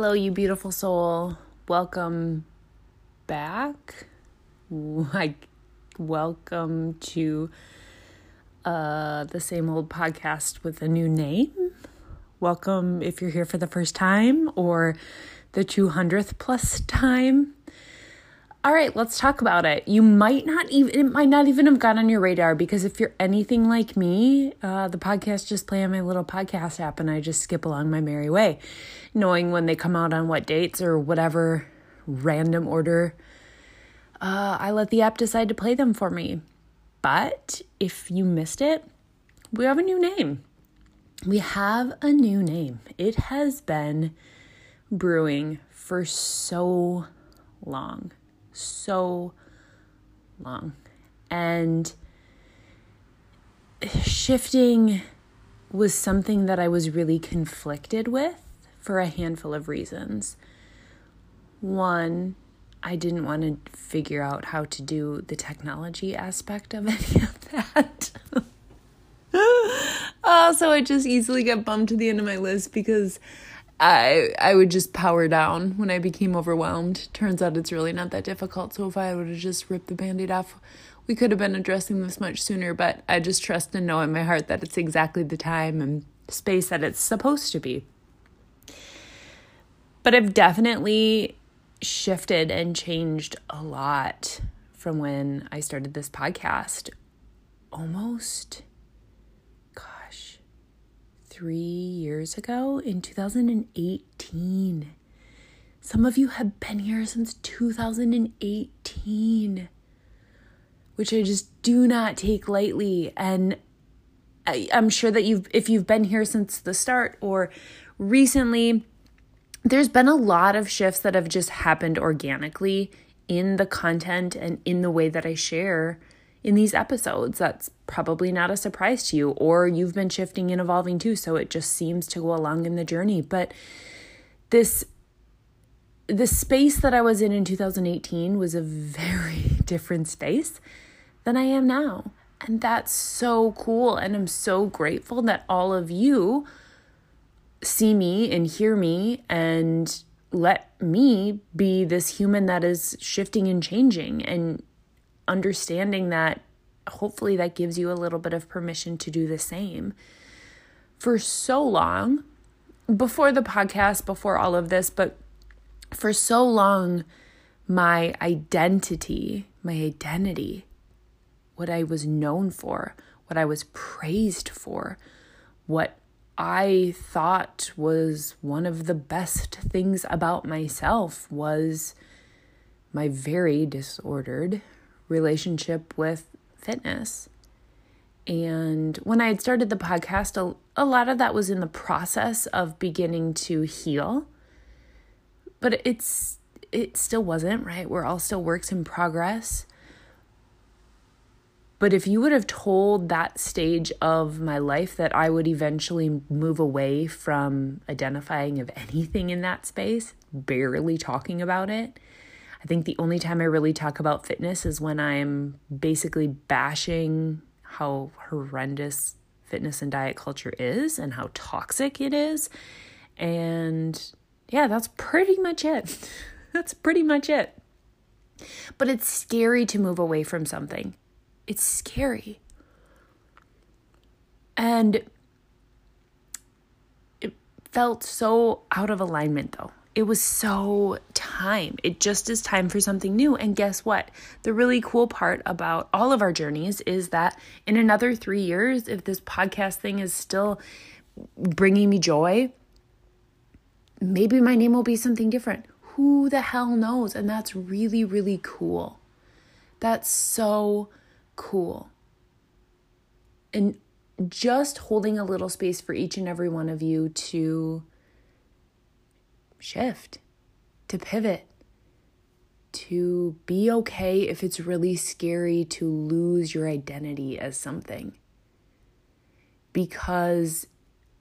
Hello, you beautiful soul. Welcome back. Like, welcome to uh, the same old podcast with a new name. Welcome if you're here for the first time or the 200th plus time all right, let's talk about it. You might not even, it might not even have gotten on your radar because if you're anything like me, uh, the podcast just play on my little podcast app and I just skip along my merry way, knowing when they come out on what dates or whatever random order. Uh, I let the app decide to play them for me. But if you missed it, we have a new name. We have a new name. It has been brewing for so long so long. And shifting was something that I was really conflicted with for a handful of reasons. One, I didn't want to figure out how to do the technology aspect of any of that. oh, so I just easily got bumped to the end of my list because I I would just power down when I became overwhelmed. Turns out it's really not that difficult. So if I would have just ripped the band-aid off, we could have been addressing this much sooner, but I just trust and know in my heart that it's exactly the time and space that it's supposed to be. But I've definitely shifted and changed a lot from when I started this podcast. Almost three years ago in 2018. Some of you have been here since 2018, which I just do not take lightly. And I, am sure that you've, if you've been here since the start or recently, there's been a lot of shifts that have just happened organically in the content and in the way that I share in these episodes. That's probably not a surprise to you, or you've been shifting and evolving too, so it just seems to go along in the journey. But this the space that I was in in 2018 was a very different space than I am now. And that's so cool. And I'm so grateful that all of you see me and hear me and let me be this human that is shifting and changing and understanding that hopefully that gives you a little bit of permission to do the same. For so long, before the podcast, before all of this, but for so long, my identity, my identity, what I was known for, what I was praised for, what I thought was one of the best things about myself was my very disordered relationship with fitness. And when I had started the podcast, a, a lot of that was in the process of beginning to heal. But it's it still wasn't, right? We're all still works in progress. But if you would have told that stage of my life that I would eventually move away from identifying of anything in that space, barely talking about it, I think the only time I really talk about fitness is when I'm basically bashing how horrendous fitness and diet culture is and how toxic it is. And yeah, that's pretty much it. that's pretty much it. But it's scary to move away from something. It's scary. And it felt so out of alignment though. It was so time. It just is time for something new. And guess what? The really cool part about all of our journeys is that in another three years, if this podcast thing is still bringing me joy, maybe my name will be something different. Who the hell knows? And that's really, really cool. That's so cool. And just holding a little space for each and every one of you to shift, to pivot, to be okay if it's really scary to lose your identity as something. Because,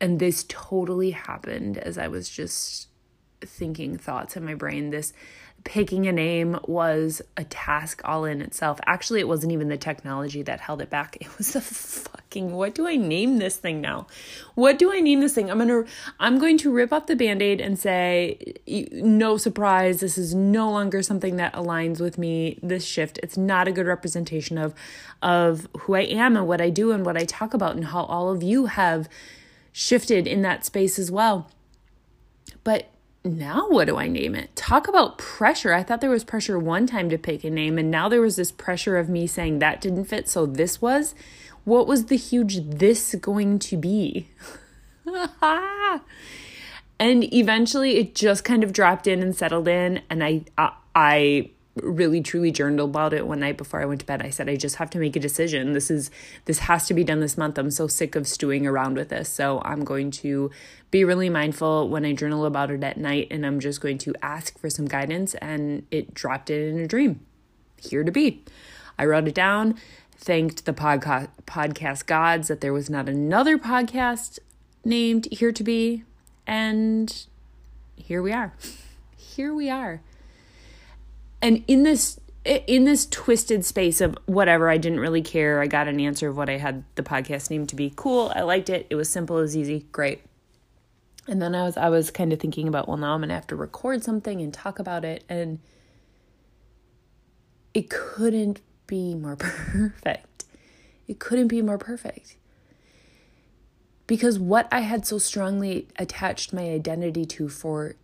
and this totally happened as I was just thinking thoughts in my brain. This picking a name was a task all in itself. Actually, it wasn't even the technology that held it back. It was the fucking what do I name this thing now? What do I name this thing? I'm going to I'm going to rip off the band-aid and say no surprise, this is no longer something that aligns with me. This shift, it's not a good representation of of who I am and what I do and what I talk about and how all of you have shifted in that space as well. But now what do I name it? Talk about pressure. I thought there was pressure one time to pick a name, and now there was this pressure of me saying that didn't fit, so this was. What was the huge this going to be? and eventually it just kind of dropped in and settled in, and I, I, I really truly journaled about it one night before I went to bed. I said I just have to make a decision. This is this has to be done this month. I'm so sick of stewing around with this. So I'm going to be really mindful when I journal about it at night and I'm just going to ask for some guidance and it dropped in in a dream. Here to be. I wrote it down, thanked the podcast podcast gods that there was not another podcast named Here to Be and here we are. Here we are and in this in this twisted space of whatever i didn't really care. I got an answer of what i had the podcast name to be. Cool. I liked it. It was simple. It was easy. Great. And then i was i was kind of thinking about well now i'm gonna have to record something and talk about it. And it couldn't be more perfect. It couldn't be more perfect. Because what i had so strongly attached my identity to for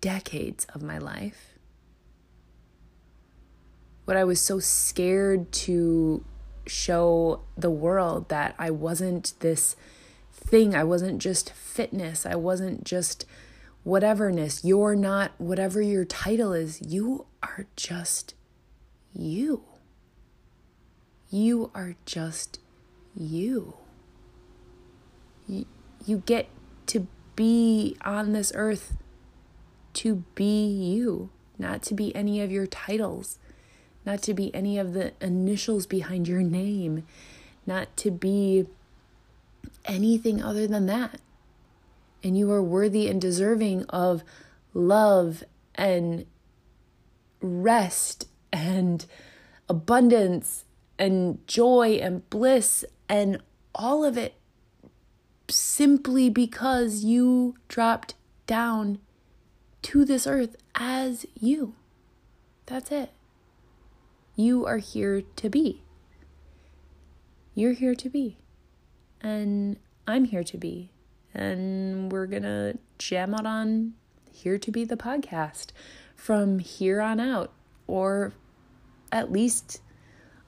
decades of my life what I was so scared to show the world that I wasn't this thing. I wasn't just fitness. I wasn't just whateverness. You're not whatever your title is. You are just you. You are just you. You, you get to be on this earth to be you, not to be any of your titles not to be any of the initials behind your name, not to be anything other than that. And you are worthy and deserving of love and rest and abundance and joy and bliss and all of it simply because you dropped down to this earth as you. That's it. You are here to be. You're here to be. And I'm here to be. And we're going to jam out on Here to Be the podcast from here on out, or at least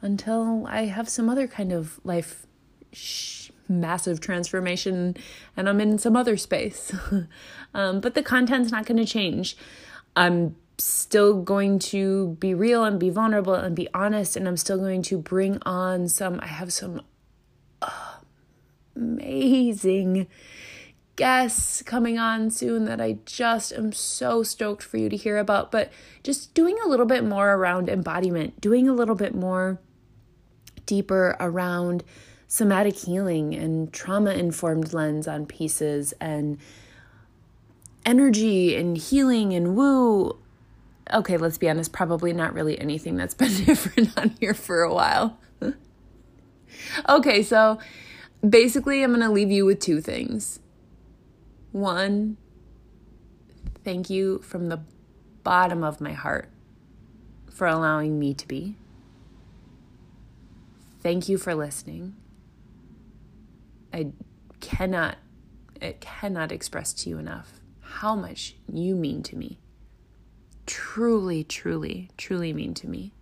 until I have some other kind of life sh- massive transformation and I'm in some other space. um, but the content's not going to change. I'm still going to be real and be vulnerable and be honest and I'm still going to bring on some I have some amazing guests coming on soon that I just am so stoked for you to hear about. But just doing a little bit more around embodiment doing a little bit more deeper around somatic healing and trauma informed lens on pieces and energy and healing and woo okay, let's be honest, probably not really anything that's been different on here for a while. okay, so basically, I'm going to leave you with two things. One, thank you from the bottom of my heart for allowing me to be. Thank you for listening. I cannot it cannot express to you enough how much you mean to me truly, truly, truly mean to me.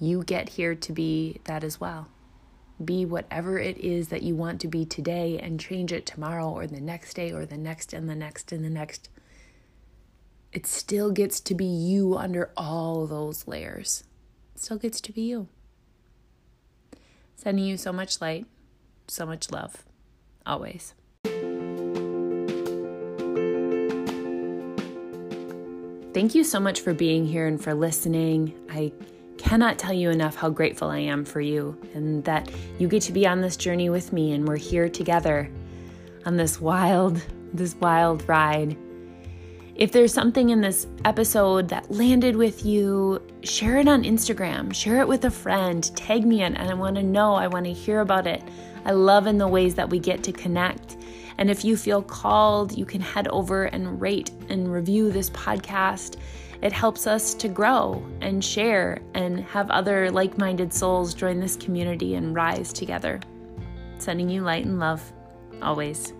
You get here to be that as well. Be whatever it is that you want to be today and change it tomorrow or the next day or the next and the next and the next. It still gets to be you under all those layers. It still gets to be you. Sending you so much light, so much love, always. Thank you so much for being here and for listening. I cannot tell you enough how grateful I am for you and that you get to be on this journey with me and we're here together on this wild, this wild ride. If there's something in this episode that landed with you, share it on Instagram, share it with a friend, tag me in, and I want to know, I want to hear about it. I love in the ways that we get to connect. And if you feel called, you can head over and rate and review this podcast. It helps us to grow and share and have other like minded souls join this community and rise together. Sending you light and love always.